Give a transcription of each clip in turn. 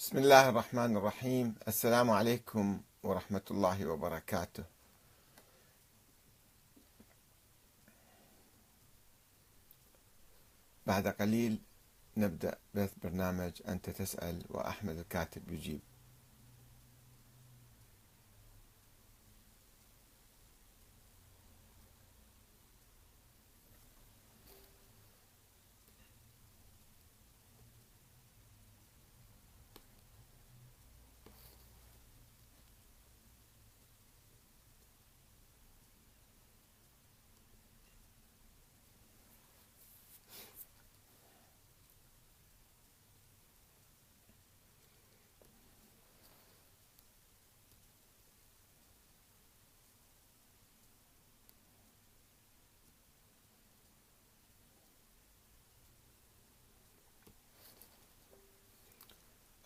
بسم الله الرحمن الرحيم. السلام عليكم ورحمة الله وبركاته. بعد قليل نبدأ بث برنامج أنت تسأل وأحمد الكاتب يجيب.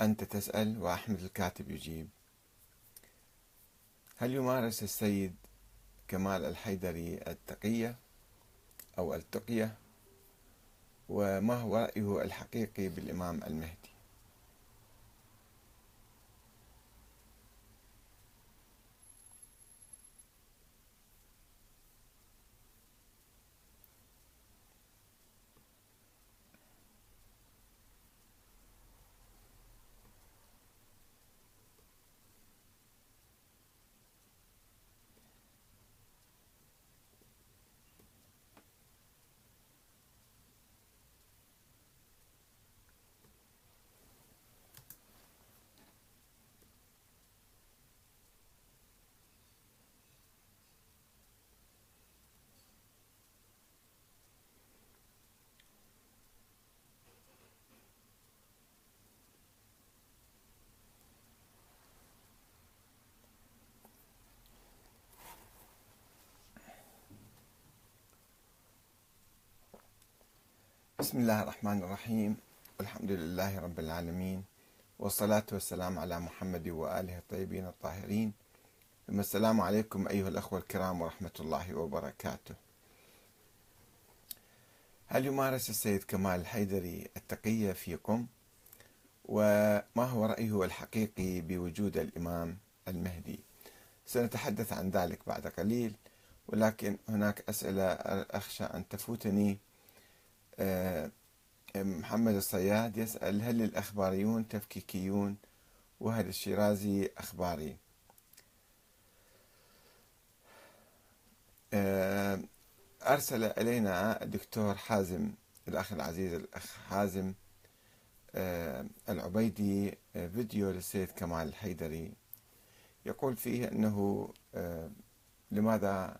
أنت تسأل وأحمد الكاتب يجيب. هل يمارس السيد كمال الحيدري التقية أو التقية؟ وما هو رأيه الحقيقي بالإمام المهدي؟ بسم الله الرحمن الرحيم. والحمد لله رب العالمين. والصلاة والسلام على محمد وآله الطيبين الطاهرين. ثم السلام عليكم أيها الأخوة الكرام ورحمة الله وبركاته. هل يمارس السيد كمال الحيدري التقية فيكم وما هو رأيه الحقيقي بوجود الإمام المهدي؟ سنتحدث عن ذلك بعد قليل ولكن هناك أسئلة أخشى أن تفوتني. محمد الصياد يسأل هل الأخباريون تفكيكيون؟ وهل الشيرازي أخباري؟ آه، أرسل إلينا الدكتور حازم الأخ العزيز الأخ حازم آه، العبيدي فيديو للسيد كمال الحيدري يقول فيه أنه لماذا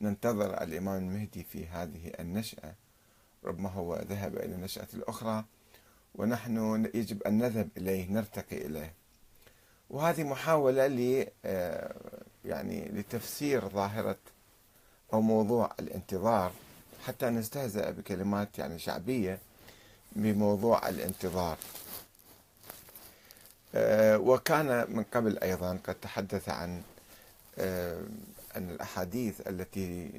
ننتظر الإمام المهدي في هذه النشأة؟ ربما هو ذهب إلى النشأة الأخرى ونحن يجب أن نذهب إليه نرتقي إليه. وهذه محاولة ل آه، يعني لتفسير ظاهرة أو موضوع الانتظار حتى نستهزأ بكلمات يعني شعبية بموضوع الانتظار. آه، وكان من قبل أيضا قد تحدث عن آه، أن الأحاديث التي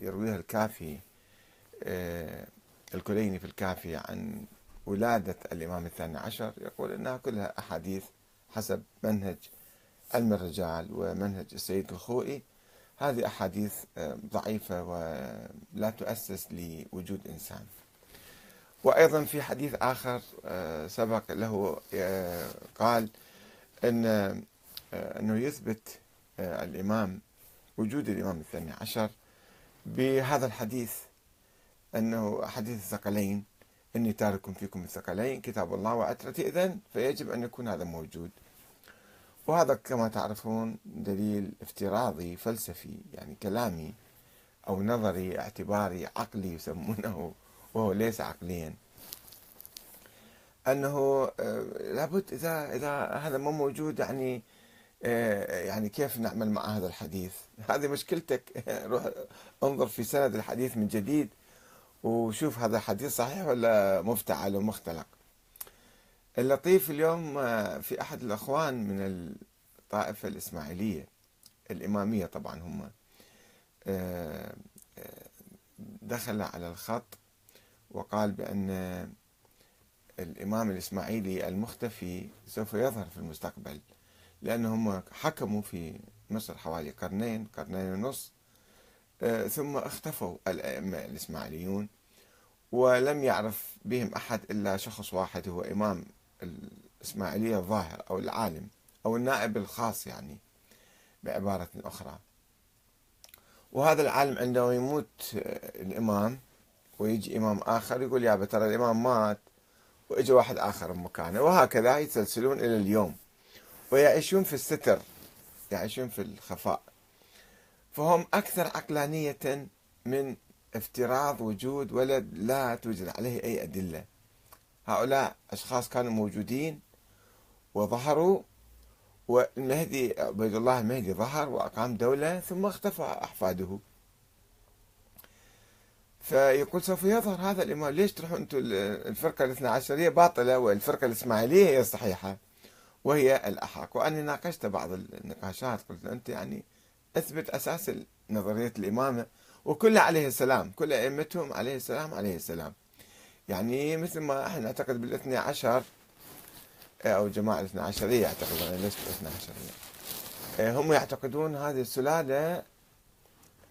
يرويها الكافي. آه، الكليني في الكافي عن ولادة الإمام الثاني عشر يقول أنها كلها أحاديث حسب منهج علم الرجال ومنهج السيد الخوئي. هذه أحاديث آه، ضعيفة ولا تؤسس لوجود إنسان. وأيضا في حديث آخر آه، سبق له قال أن أنه يثبت الإمام وجود الإمام الثاني عشر بهذا الحديث. أنه حديث الثقلين إني تارك فيكم الثقلين كتاب الله وعترتي إذن فيجب أن يكون هذا موجود. وهذا كما تعرفون دليل افتراضي فلسفي يعني كلامي أو نظري اعتباري عقلي يسمونه وهو ليس عقليا. أنه آه، لابد إذا إذا هذا مو موجود يعني آه، يعني كيف نعمل مع هذا الحديث؟ هذه مشكلتك. روح انظر في سند الحديث من جديد. وشوف هذا حديث صحيح ولا مفتعل ومختلق اللطيف اليوم آه، في أحد الأخوان من الطائفة الإسماعيلية الإمامية طبعا هم آه، آه، دخل على الخط وقال بأن الإمام الإسماعيلي المختفي سوف يظهر في المستقبل لأنهم حكموا في مصر حوالي قرنين قرنين ونص آه، ثم اختفوا الأئمة الإسماعيليون ولم يعرف بهم أحد إلا شخص واحد هو إمام الإسماعيلية الظاهر أو العالم أو النائب الخاص يعني بعبارة أخرى. وهذا العالم عندما يموت آه، الإمام ويجي إمام آخر يقول يا ترى الإمام مات وإجا واحد آخر مكانه وهكذا يتسلسلون إلى اليوم. ويعيشون في الستر يعيشون في الخفاء. فهم أكثر عقلانية من افتراض وجود ولد لا توجد عليه أي أدلة. هؤلاء أشخاص كانوا موجودين وظهروا والمهدي عبيد الله المهدي ظهر وأقام دولة ثم اختفى أحفاده. فيقول سوف يظهر هذا الإمام. ليش تروحوا أنتم الفرقة الاثنى عشرية؟ باطلة والفرقة الإسماعيلية هي الصحيحة وهي الأحق. وأني ناقشت بعض النقاشات قلت أنت يعني أثبت أساس نظرية الإمامة وكلها عليه السلام كل أئمتهم عليه السلام عليه السلام. يعني مثل ما إحنا نعتقد بالاثنى عشر أو جماعة الاثنى عشرية يعتقدون أنا ليش بالاثنى عشرية إيه، هم يعتقدون هذه السلالة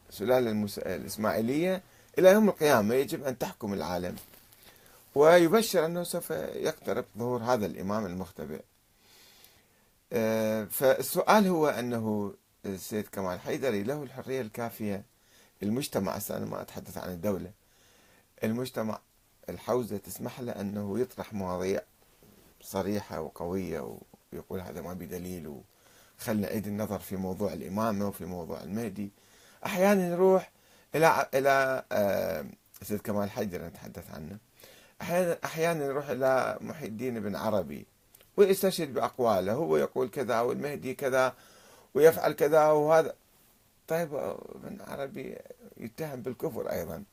سلالة المس... الإسماعيلية إلى يوم القيامة يجب أن تحكم العالم. ويبشر أنه سوف يقترب ظهور هذا الإمام المختبئ. إيه، فالسؤال هو أنه السيد كمال حيدري له الحرية الكافية. المجتمع أنا ما أتحدث عن الدولة. المجتمع الحوزة تسمح له أنه يطرح مواضيع صريحة وقوية ويقول هذا ما بدليل وخلنا نعيد النظر في موضوع الإمامة وفي موضوع المهدي. أحيانا نروح إلى إلى آه، سيد كمال حيدر نتحدث عنه. أحيانا أحيانا نروح إلى محي الدين بن عربي ويستشهد بأقواله هو يقول كذا والمهدي كذا. ويفعل كذا وهذا. طيب ابن عربي يتهم بالكفر أيضا.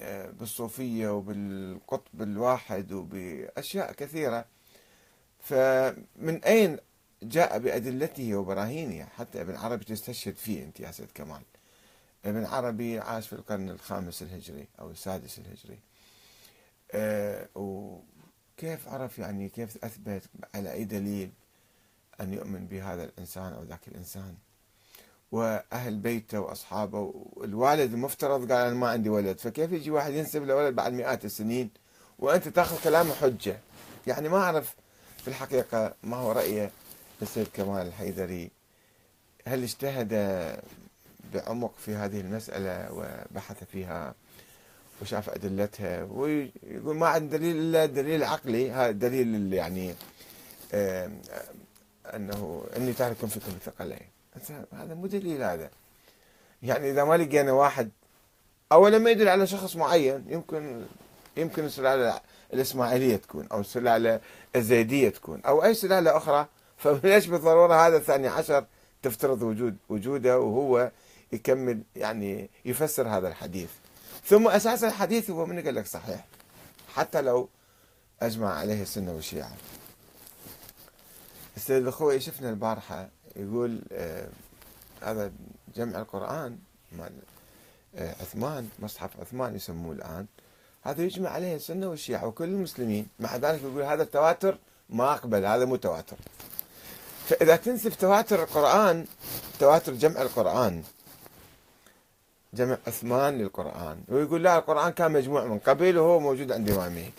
وبالصوفية وبالقطب الواحد وبأشياء كثيرة. فمن أين جاء بأدلته وبراهينه؟ حتى ابن عربي تستشهد فيه أنت يا سيد كمال. ابن عربي عاش في القرن الخامس الهجري أو السادس الهجري. أه وكيف عرف يعني كيف أثبت على أي دليل؟ أن يؤمن بهذا الإنسان أو ذاك الإنسان. وأهل بيته وأصحابه الوالد المفترض قال أنا ما عندي ولد فكيف يجي واحد ينسب لولد بعد مئات السنين وأنت تأخذ كلامه حجة؟ يعني ما أعرف في الحقيقة ما هو رأيه السيد كمال الحيدري. هل اجتهد بعمق في هذه المسألة وبحث فيها وشاف أدلتها؟ ويقول ما عندي دليل إلا دليل عقلي هذا دليل يعني أنه إني تارك فيكم الثقلين هذا مو دليل هذا. يعني إذا ما لقينا واحد أولا ما يدل على شخص معين يمكن يمكن السلالة الإسماعيلية تكون أو السلالة الزيدية تكون أو أي سلالة أخرى. فليش بالضرورة هذا الثاني عشر تفترض وجود وجوده وهو يكمل يعني يفسر هذا الحديث. ثم أساس الحديث هو من قال لك صحيح. حتى لو أجمع عليه السنة والشيعة. السيد الخوي شفنا البارحة يقول آه هذا جمع القرآن مال آه عثمان مصحف عثمان يسموه الآن. هذا يجمع عليه السنة والشيعة وكل المسلمين. مع ذلك يقول هذا التواتر ما أقبل هذا مو تواتر. فإذا تنسب تواتر القرآن تواتر جمع القرآن جمع عثمان للقرآن. ويقول لا القرآن كان مجموع من قبل وهو موجود عند الإمام المهدي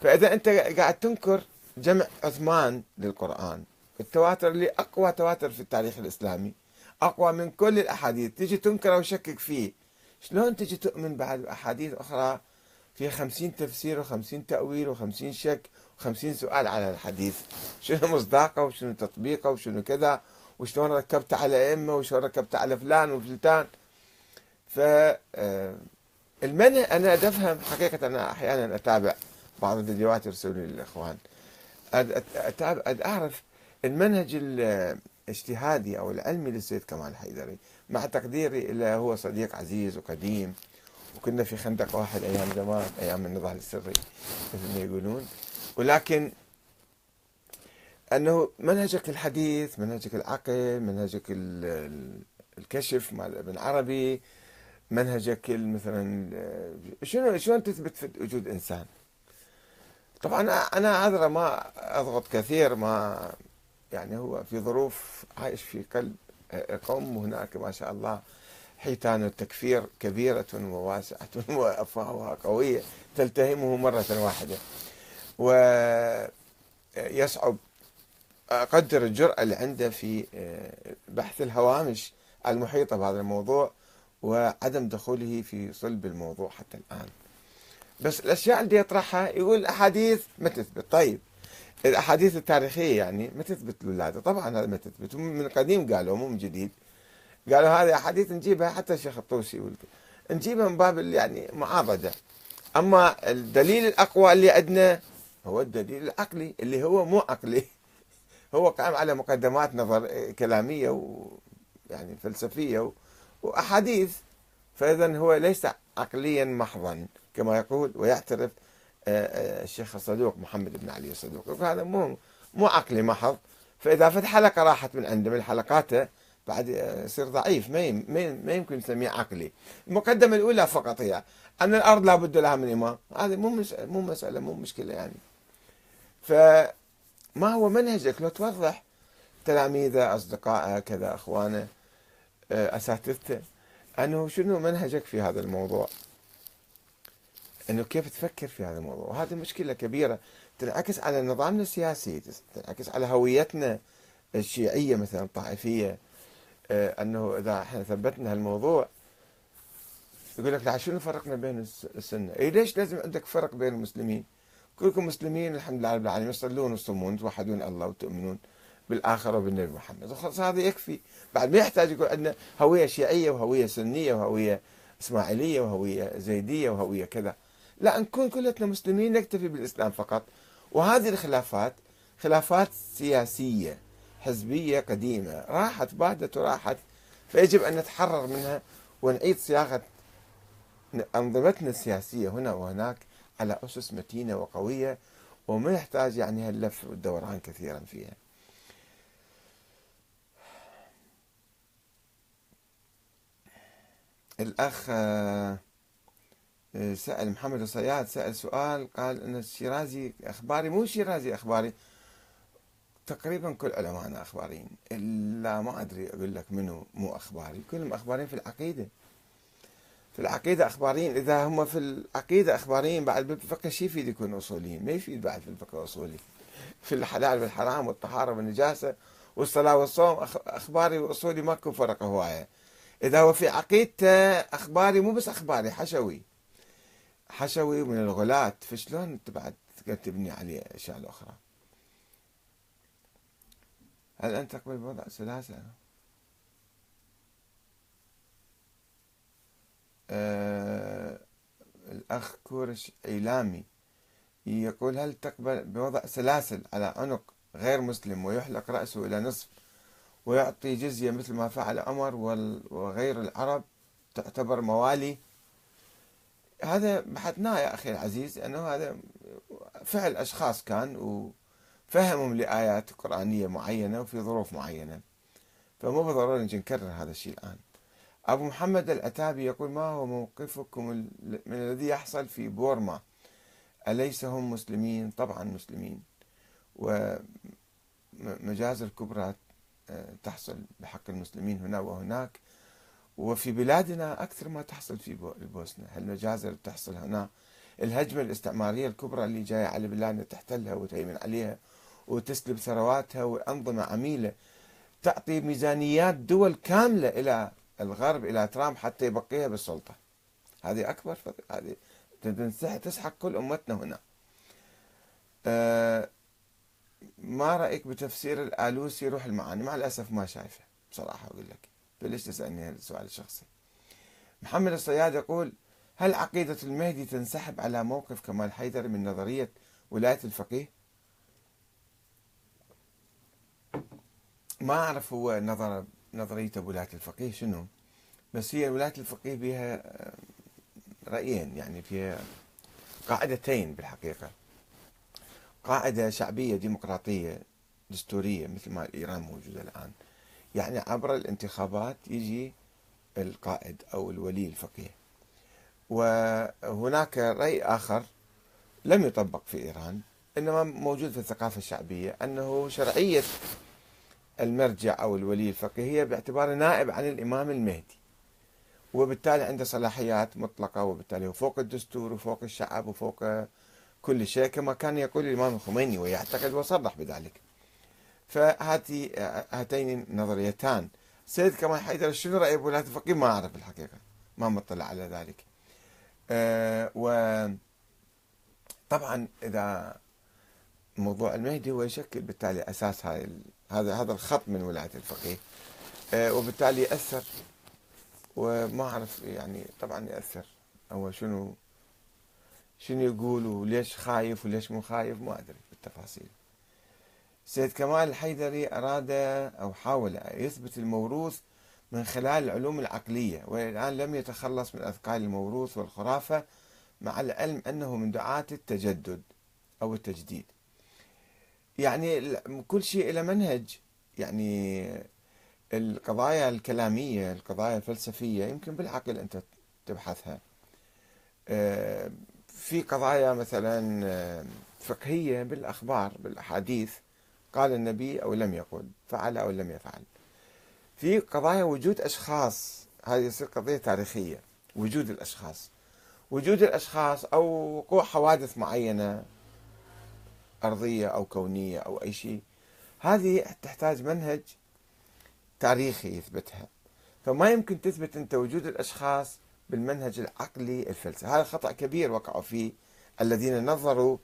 فإذا أنت قاعد تنكر جمع عثمان للقرآن. التواتر اللي أقوى تواتر في التاريخ الإسلامي أقوى من كل الأحاديث. تجي تنكر وشكك فيه. شلون تجي تؤمن بعد أحاديث أخرى فيها خمسين تفسير وخمسين تأويل وخمسين شك وخمسين سؤال على الحديث. شنو مصداقه وشنو تطبيقه وشنو كذا؟ وشلون ركبت على أئمة وشلون ركبت على فلان وفلتان؟ ف آه، المنهج أنا أفهم حقيقة أنا أحيانا أتابع بعض الفيديوهات الإخوان أتابع أعرف المنهج الاجتهادي أو العلمي للسيد كمال حيدري مع تقديري إلى هو صديق عزيز وقديم وكنا في خندق واحد أيام زمان أيام النضال السري مثل ما يقولون ولكن أنه منهجك الحديث منهجك العقل منهجك الكشف مال ابن عربي منهجك مثلا شنو شلون تثبت وجود إنسان؟ طبعا أنا عذرة ما أضغط كثير ما يعني هو في ظروف عايش في قلب قوم هناك ما شاء الله حيتان التكفير كبيرة وواسعة وأفواهها قوية تلتهمه مرة واحدة. ويصعب أقدر الجرأة اللي عنده في بحث الهوامش المحيطة بهذا الموضوع وعدم دخوله في صلب الموضوع حتى الآن. بس الأشياء اللي يطرحها يقول الأحاديث ما تثبت. طيب الأحاديث التاريخية يعني ما تثبت الولادة طبعا هذا ما تثبت. من قديم قالوا مو من جديد. قالوا هذه أحاديث نجيبها حتى الشيخ الطوسي نجيبها من باب يعني معارضة. أما الدليل الأقوى اللي عندنا هو الدليل العقلي اللي هو مو عقلي. هو قائم على مقدمات نظر كلامية و يعني فلسفية وأحاديث. فإذا هو ليس عقليا محضا. كما يقول ويعترف آه، آه، الشيخ الصدوق محمد بن علي الصدوق. هذا مو مو عقلي محض. فإذا فت حلقة راحت من عنده من حلقاته بعد يصير ضعيف. ما ما يمكن نسميه عقلي. المقدمة الأولى فقط هي أن الأرض لابد لها من إمام هذه مو مو مسألة مو مشكلة يعني. فما هو منهجك؟ لو توضح تلاميذه أصدقائه كذا أخوانه آه، أساتذته أنه شنو منهجك في هذا الموضوع؟ أنه كيف تفكر في هذا الموضوع؟ وهذه مشكلة كبيرة تنعكس على نظامنا السياسي تنعكس على هويتنا الشيعية مثلا الطائفية. آه، أنه إذا إحنا ثبتنا هالموضوع يقول لك شنو فرقنا بين السنة؟ إيه ليش لازم عندك فرق بين المسلمين؟ كلكم مسلمين الحمد لله رب العالمين يصلون ويصومون توحدون الله وتؤمنون بالآخرة وبالنبي محمد. خلاص هذا يكفي. بعد ما يحتاج يكون عندنا هوية شيعية وهوية سنية وهوية إسماعيلية وهوية زيدية وهوية كذا. لا نكون كلنا مسلمين نكتفي بالإسلام فقط. وهذه الخلافات خلافات سياسية حزبية قديمة. راحت بادت وراحت. فيجب أن نتحرر منها ونعيد صياغة أنظمتنا السياسية هنا وهناك على أسس متينة وقوية. وما يحتاج يعني هاللف والدوران كثيرا فيها. الأخ آه، سأل محمد الصياد سأل سؤال قال أن الشيرازي أخباري مو شيرازي أخباري تقريبا كل علمائنا أخباريين إلا ما أدري أقول لك منو مو أخباري كلهم أخباريين في العقيدة. في العقيدة أخباريين إذا هم في العقيدة أخباريين بعد بالفقه شي يفيد يكون أصوليين؟ ما يفيد بعد في الفقه أصولي في الحلال والحرام والطهارة والنجاسة والصلاة والصوم أخباري وأصولي ماكو فرق هواية. إذا هو في عقيدته أخباري مو بس أخباري حشوي. حشوي من الغلاة فشلون أنت بعد تبني عليه أشياء أخرى هل أنت تقبل بوضع سلاسة؟ آه الأخ كورش إيلامي يقول هل تقبل بوضع سلاسل على عنق غير مسلم ويحلق رأسه إلى نصف ويعطي جزية مثل ما فعل عمر وغير العرب؟ تعتبر موالي هذا بحثناه يا أخي العزيز أنه هذا فعل أشخاص كان وفهمهم لآيات قرآنية معينة وفي ظروف معينة. فمو بالضرورة نجي نكرر هذا الشيء الآن. أبو محمد العتابي يقول ما هو موقفكم من الذي يحصل في بورما؟ أليس هم مسلمين؟ طبعا مسلمين. ومجازر كبرى تحصل بحق المسلمين هنا وهناك. وفي بلادنا أكثر ما تحصل في البوسنة هالمجازر تحصل هنا؟ الهجمة الاستعمارية الكبرى اللي جاية على بلادنا تحتلها وتهيمن عليها وتسلب ثرواتها وأنظمة عميلة تعطي ميزانيات دول كاملة إلى الغرب إلى ترامب حتى يبقيها بالسلطة. هذه أكبر هذه تسحق كل أمتنا هنا. أه ما رأيك بتفسير الآلوسي روح المعاني؟ مع الأسف ما شايفه بصراحة أقول لك. فليش تسألني هذا السؤال الشخصي. محمد الصياد يقول هل عقيدة المهدي تنسحب على موقف كمال حيدر من نظرية ولاية الفقيه؟ ما أعرف هو نظر نظرية ولاية الفقيه شنو بس هي ولاية الفقيه بها رأيين يعني فيها قاعدتين بالحقيقة. قاعدة شعبية ديمقراطية دستورية مثل ما إيران موجودة الآن. يعني عبر الانتخابات يجي القائد أو الولي الفقيه. وهناك رأي آخر لم يطبق في إيران إنما موجود في الثقافة الشعبية أنه شرعية المرجع أو الولي الفقيه هي باعتباره نائب عن الإمام المهدي. وبالتالي عنده صلاحيات مطلقة وبالتالي هو فوق الدستور وفوق الشعب وفوق كل شيء كما كان يقول الإمام الخميني ويعتقد وصرح بذلك. فهاتي هاتين النظريتان سيد كمال حيدر شنو رأي بولاة الفقيه ما أعرف الحقيقة. ما مطلع على ذلك. أه وطبعا إذا موضوع المهدي هو يشكل بالتالي أساس هذا هذا هذا الخط من ولاية الفقيه. أه وبالتالي يأثر. وما أعرف يعني طبعا يأثر. هو شنو شنو يقول وليش خايف وليش مو خايف؟ ما أدري بالتفاصيل. سيد كمال الحيدري أراد أو حاول يثبت الموروث من خلال العلوم العقلية والآن لم يتخلص من أثقال الموروث والخرافة مع العلم أنه من دعاة التجدد أو التجديد. يعني كل شيء إلى منهج. يعني القضايا الكلامية القضايا الفلسفية يمكن بالعقل أنت تبحثها. آه، في قضايا مثلا آه، فقهية بالأخبار بالأحاديث. قال النبي أو لم يقل فعل أو لم يفعل. في قضايا وجود أشخاص هذه يصير قضية تاريخية وجود الأشخاص. وجود الأشخاص أو وقوع حوادث معينة أرضية أو كونية أو أي شيء هذه تحتاج منهج تاريخي يثبتها. فما يمكن تثبت أنت وجود الأشخاص بالمنهج العقلي الفلسفي. هذا خطأ كبير وقعوا فيه الذين نظروا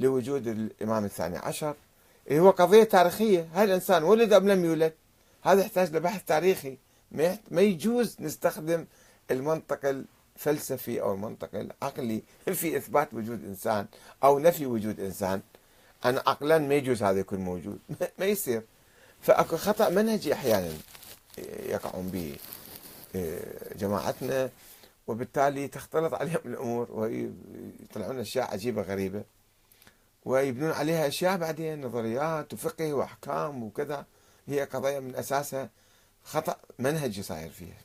لوجود الإمام الثاني عشر. هو قضية تاريخية. هل الإنسان ولد أم لم يولد. هذا يحتاج لبحث تاريخي. ما يجوز نستخدم المنطق الفلسفي أو المنطق العقلي في إثبات وجود إنسان أو نفي وجود إنسان. أنا عقلا ما يجوز هذا يكون موجود. ما يصير. فأكو خطأ منهجي أحيانا يقعون به آه، جماعتنا وبالتالي تختلط عليهم الأمور ويطلعون أشياء عجيبة غريبة. ويبنون عليها أشياء بعدين نظريات وفقه وأحكام وكذا. هي قضايا من أساسها خطأ منهجي صاير فيها.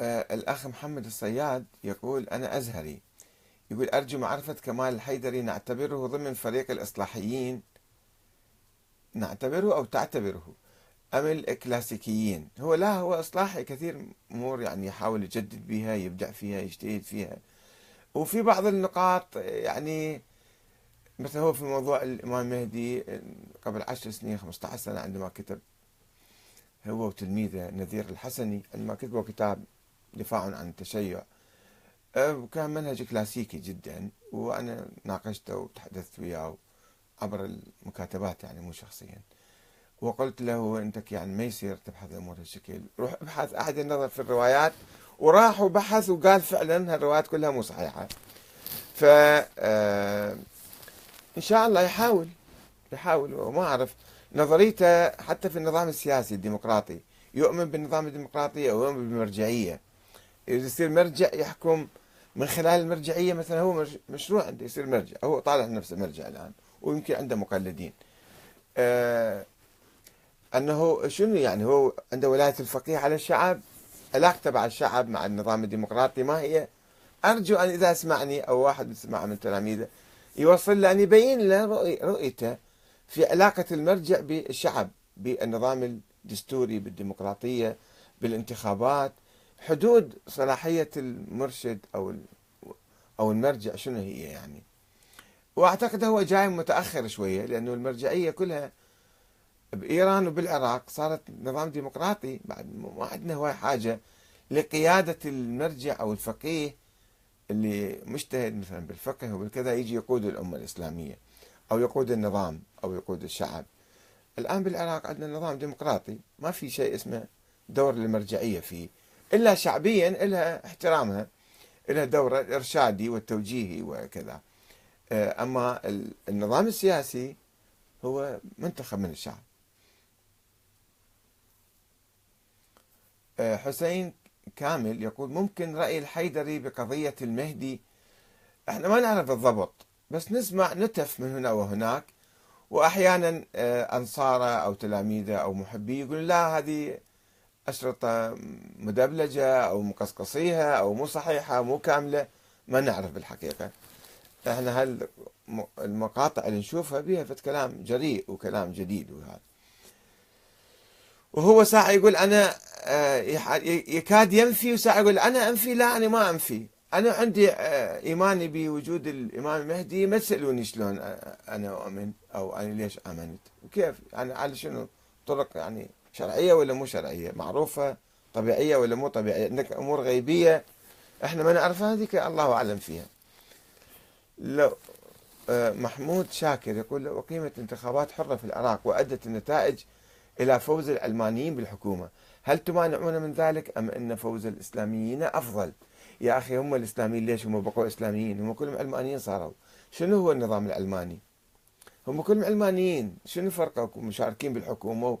آه الأخ محمد الصياد يقول أنا أزهري. يقول أرجو معرفة كمال الحيدري. نعتبره ضمن فريق الإصلاحيين. نعتبره أو تعتبره؟ أم الكلاسيكيين؟ هو لا هو إصلاحي كثير أمور يعني يحاول يجدد بها يبدع فيها يجتهد فيها. وفي بعض النقاط يعني مثلا هو في موضوع الإمام المهدي قبل عشر سنين 15 سنة عندما كتب هو وتلميذه نذير الحسني عندما كتبوا كتاب دفاع عن التشيع. كان منهج كلاسيكي جدا وأنا ناقشته وتحدثت وياه عبر المكاتبات يعني مو شخصيا. وقلت له انت يعني ما يصير تبحث امور هالشكل روح ابحث أحد النظر في الروايات. وراح وبحث وقال فعلا هالروايات كلها مو صحيحة. ف آه، إن شاء الله يحاول يحاول. وما أعرف نظريته حتى في النظام السياسي الديمقراطي يؤمن بالنظام الديمقراطي أو يؤمن بالمرجعية. إذا يصير مرجع يحكم من خلال المرجعية مثلا هو مشروع عنده يصير مرجع هو طالع نفسه مرجع الآن ويمكن عنده مقلدين. آه أنه شنو يعني هو عنده ولاية الفقيه على الشعب علاقته مع الشعب مع النظام الديمقراطي ما هي؟ أرجو أن إذا سمعني أو واحد يسمع من تلاميذه يوصل له أن يبين له رؤيته في علاقة المرجع بالشعب بالنظام الدستوري بالديمقراطية بالانتخابات. حدود صلاحية المرشد أو أو المرجع شنو هي يعني؟ وأعتقد هو جاي متأخر شوية لأنه المرجعية كلها بإيران وبالعراق صارت نظام ديمقراطي. بعد ما عندنا هواي حاجة لقيادة المرجع أو الفقيه اللي مجتهد مثلا بالفقه وبالكذا يجي يقود الأمة الإسلامية أو يقود النظام أو يقود الشعب. الآن بالعراق عندنا نظام ديمقراطي ما في شيء اسمه دور للمرجعية فيه إلا شعبيا إلها احترامها إلها دور الإرشادي والتوجيهي وكذا. آه، أما النظام السياسي هو منتخب من الشعب. حسين كامل يقول ممكن رأي الحيدري بقضية المهدي؟ إحنا ما نعرف بالضبط بس نسمع نتف من هنا وهناك وأحيانا آه، انصاره أو تلاميذه أو محبيه يقول لا هذه أشرطة مدبلجة أو مقصقصيها أو مو صحيحة مو كاملة. ما نعرف بالحقيقة. إحنا هل المقاطع اللي نشوفها بها في كلام جريء وكلام جديد وهذا. وهو ساعة يقول أنا آه، يكاد ينفي وساعة يقول أنا أنفي؟ لا أنا ما أنفي. أنا عندي آه، إيماني بوجود الإمام المهدي ما تسألوني شلون أنا أؤمن أو أنا ليش آمنت؟ وكيف؟ يعني على شنو؟ طرق يعني شرعية ولا مو شرعية؟ معروفة؟ طبيعية ولا مو طبيعية؟ عندك أمور غيبية؟ إحنا ما نعرفها هذيك الله أعلم فيها. لو آه، محمود شاكر يقول وقيمت انتخابات حرة في العراق وأدت النتائج إلى فوز العلمانيين بالحكومة. هل تمانعون من ذلك أم أن فوز الإسلاميين أفضل؟ يا أخي هم الإسلاميين ليش هم بقوا إسلاميين؟ هم كلهم علمانيين صاروا. شنو هو النظام العلماني هم كلهم علمانيين شنو فرقوا مشاركين بالحكومة؟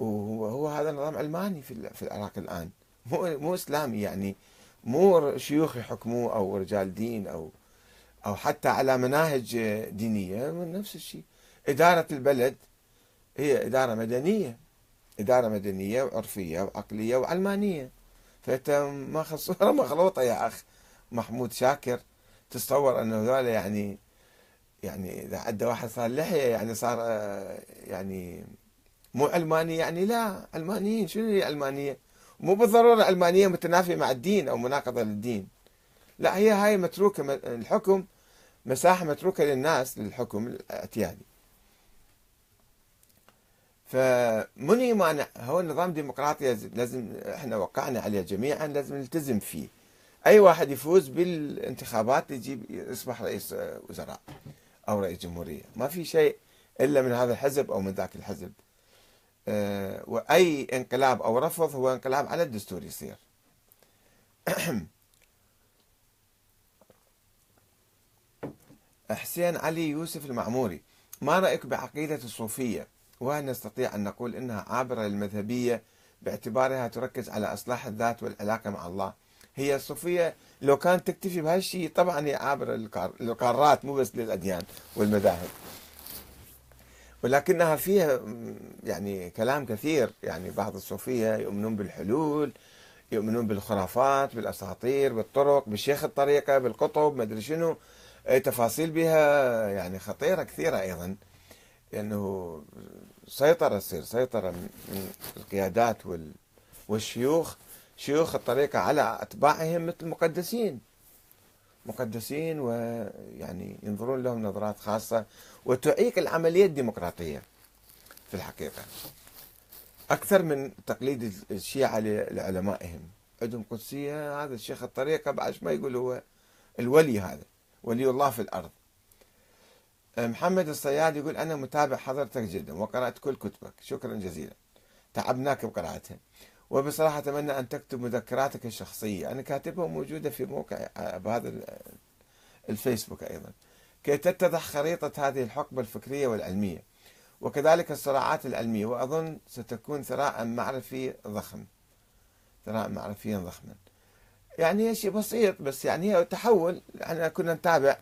وهو هذا نظام علماني في العراق الآن. مو مو إسلامي يعني. مو شيوخ يحكموه أو رجال دين أو أو حتى على مناهج دينية. نفس الشيء. إدارة البلد هي إدارة مدنية. إدارة مدنية وعرفية وعقلية وعلمانية. فأنت ما صورة مخلوطة يا أخ محمود شاكر. تصور أنه هذول يعني يعني إذا عدى واحد صار لحية يعني صار يعني مو علماني يعني لا علمانيين. شنو هي علمانية؟ مو بالضرورة علمانية متنافية مع الدين أو مناقضة للدين. لا هي هاي متروكة الحكم مساحة متروكة للناس للحكم الاعتيادي فمن يمانع هو النظام ديمقراطي لازم إحنا وقعنا عليه جميعا لازم نلتزم فيه. أي واحد يفوز بالانتخابات يجيب يصبح رئيس وزراء أو رئيس جمهورية. ما في شيء إلا من هذا الحزب أو من ذاك الحزب. أه وأي انقلاب أو رفض هو انقلاب على الدستور يصير. حسين علي يوسف المعموري ما رأيك بعقيدة الصوفية؟ وهل نستطيع أن نقول إنها عابرة للمذهبية باعتبارها تركز على إصلاح الذات والعلاقة مع الله؟ هي الصوفية لو كانت تكتفي بهالشيء طبعا هي عابرة للقارات مو بس للأديان والمذاهب. ولكنها فيها يعني كلام كثير. يعني بعض الصوفية يؤمنون بالحلول يؤمنون بالخرافات بالأساطير بالطرق بالشيخ الطريقة بالقطب ما أدري شنو. تفاصيل بها يعني خطيرة كثيرة أيضا. لأنه سيطرة تصير سيطرة من القيادات والشيوخ شيوخ الطريقة على أتباعهم مثل مقدسين مقدسين ويعني ينظرون لهم نظرات خاصة وتعيق العملية الديمقراطية في الحقيقة. أكثر من تقليد الشيعة لعلمائهم. عندهم قدسية هذا الشيخ الطريقة بعد ما يقول هو الولي هذا ولي الله في الأرض. محمد الصياد يقول أنا متابع حضرتك جدا وقرأت كل كتبك. شكرا جزيلا. تعبناك بقراءتها. وبصراحة أتمنى أن تكتب مذكراتك الشخصية. أنا كاتبها موجودة في موقع بهذا الفيسبوك أيضا. كي تتضح خريطة هذه الحقبة الفكرية والعلمية. وكذلك الصراعات العلمية. وأظن ستكون ثراء معرفي ضخم. ثراء معرفيا ضخما يعني شيء بسيط بس يعني هي تحول. إحنا كنا نتابع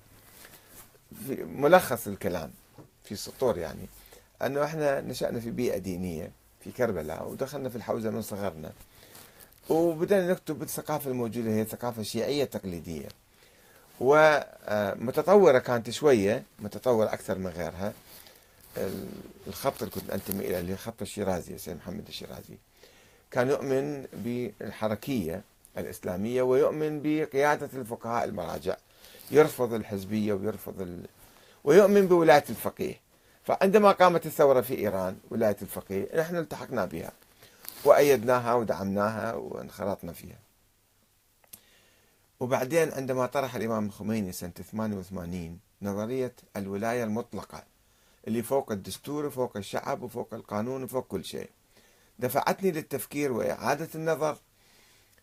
ملخص الكلام في سطور يعني أنه إحنا نشأنا في بيئة دينية في كربلاء ودخلنا في الحوزة من صغرنا وبدأنا نكتب بالثقافة الموجودة هي الثقافة الشيعية التقليدية ومتطورة كانت شوية متطورة أكثر من غيرها. الخط اللي كنت أنتمي إليه اللي خط الشيرازي سيد محمد الشيرازي. كان يؤمن بالحركية الإسلامية ويؤمن بقيادة الفقهاء المراجع. يرفض الحزبية ويرفض ال... ويؤمن بولاية الفقيه. فعندما قامت الثورة في إيران ولاية الفقيه نحن التحقنا بها وأيدناها ودعمناها وانخرطنا فيها. وبعدين عندما طرح الإمام الخميني سنة 88 نظرية الولاية المطلقة اللي فوق الدستور وفوق الشعب وفوق القانون وفوق كل شيء دفعتني للتفكير وإعادة النظر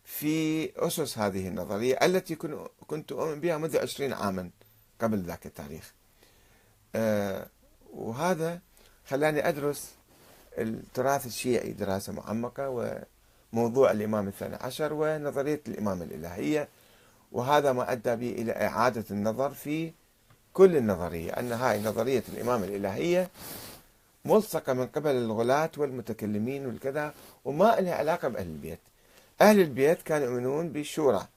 في أسس هذه النظرية التي كنت أؤمن بها منذ عشرين عاما قبل ذاك التاريخ. آه، وهذا خلاني أدرس التراث الشيعي دراسة معمقة وموضوع الإمام الثاني عشر ونظرية الإمام الإلهية وهذا ما أدى بي إلى إعادة النظر في كل النظرية أن هاي نظرية الإمام الإلهية ملصقة من قبل الغلاة والمتكلمين والكذا وما لها علاقة بأهل البيت. أهل البيت كانوا يؤمنون بالشورى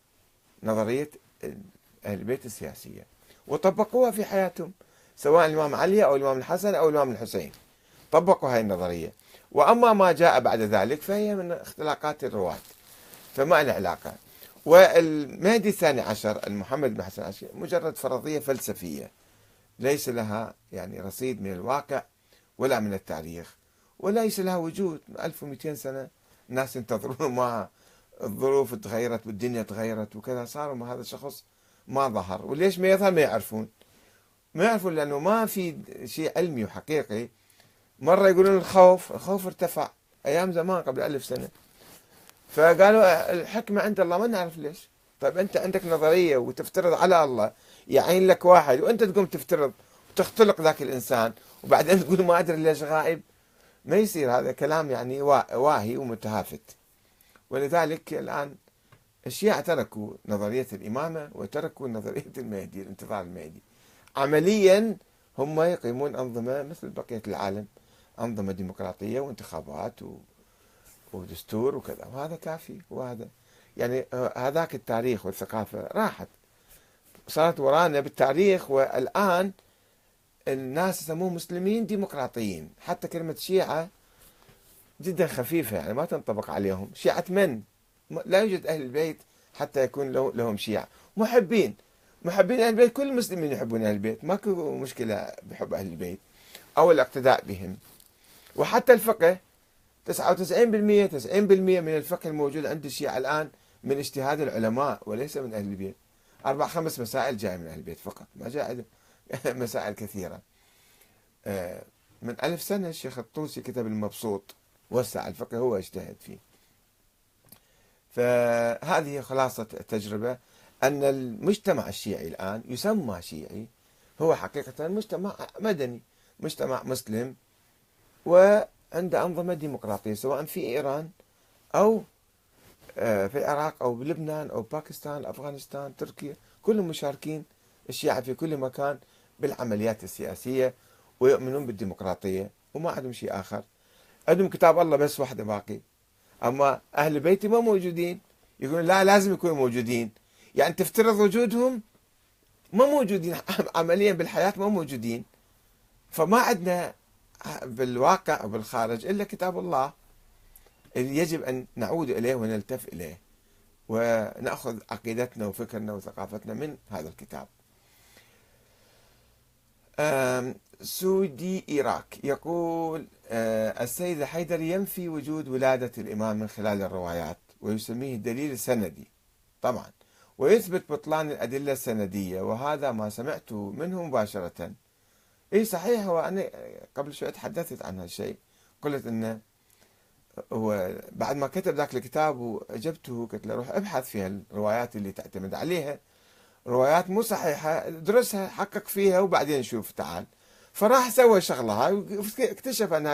نظرية أهل البيت السياسية وطبقوها في حياتهم سواء الإمام علي أو الإمام الحسن أو الإمام الحسين طبقوا هذه النظرية. وأما ما جاء بعد ذلك فهي من اختلاقات الرواة فما لها علاقة. والمهدي الثاني عشر المحمد بن حسن العشري مجرد فرضية فلسفية ليس لها يعني رصيد من الواقع ولا من التاريخ وليس لها وجود. 1200 سنة الناس ينتظرون ما الظروف تغيرت والدنيا تغيرت وكذا صاروا هذا الشخص ما ظهر. وليش ما يظهر؟ ما يعرفون. ما يعرفون لأنه ما في شيء علمي وحقيقي. مرة يقولون الخوف الخوف ارتفع أيام زمان قبل ألف سنة. فقالوا الحكمة عند الله ما نعرف ليش. طيب أنت عندك نظرية وتفترض على الله يعين لك واحد وأنت تقوم تفترض وتختلق ذاك الإنسان وبعدين تقول ما أدري ليش غائب. ما يصير هذا كلام يعني واهي ومتهافت. ولذلك الآن الشيعة تركوا نظرية الإمامة وتركوا نظرية المهدي الانتظار المهدي. عمليا هم يقيمون أنظمة مثل بقية العالم أنظمة ديمقراطية وانتخابات و... ودستور وكذا وهذا كافي وهذا يعني هذاك التاريخ والثقافة راحت. صارت ورانا بالتاريخ والآن الناس يسموه مسلمين ديمقراطيين. حتى كلمة شيعة جدا خفيفة يعني ما تنطبق عليهم. شيعة من؟ لا يوجد أهل البيت حتى يكون لهم شيعة. محبين. محبين أهل البيت كل المسلمين يحبون أهل البيت. ماكو مشكلة بحب أهل البيت أو الاقتداء بهم. وحتى الفقه 99% 90% من الفقه الموجود عند الشيعة الآن من اجتهاد العلماء وليس من أهل البيت. أربع خمس مسائل جاية من أهل البيت فقط. ما جاء مسائل كثيرة. آه، من ألف سنة الشيخ الطوسي كتب المبسوط. وسع الفقه هو اجتهد فيه. فهذه خلاصة التجربة أن المجتمع الشيعي الآن يسمى شيعي هو حقيقة مجتمع مدني مجتمع مسلم وعنده أنظمة ديمقراطية سواء في إيران أو آه، في العراق أو بلبنان أو باكستان أفغانستان تركيا كلهم مشاركين الشيعة في كل مكان بالعمليات السياسية ويؤمنون بالديمقراطية وما عندهم شيء آخر. عندهم كتاب الله بس واحدة باقي. أما أهل بيتي ما موجودين. يقولون لا لازم يكونوا موجودين. يعني تفترض وجودهم ما موجودين. عمليا بالحياة ما موجودين. فما عندنا بالواقع وبالخارج إلا كتاب الله. اللي يجب أن نعود إليه ونلتف إليه. ونأخذ عقيدتنا وفكرنا وثقافتنا من هذا الكتاب. سودي إيراك. يقول آه، السيد حيدر ينفي وجود ولادة الإمام من خلال الروايات ويسميه الدليل السندي طبعا ويثبت بطلان الأدلة السندية وهذا ما سمعته منه مباشرة. اي صحيح هو أنا قبل شوي تحدثت عن هالشيء قلت إنه هو بعد ما كتب ذاك الكتاب وأجبته قلت له روح ابحث في الروايات اللي تعتمد عليها روايات مو صحيحة درسها حقق فيها وبعدين شوف تعال. فراح سوى شغلة هاي واكتشف أنها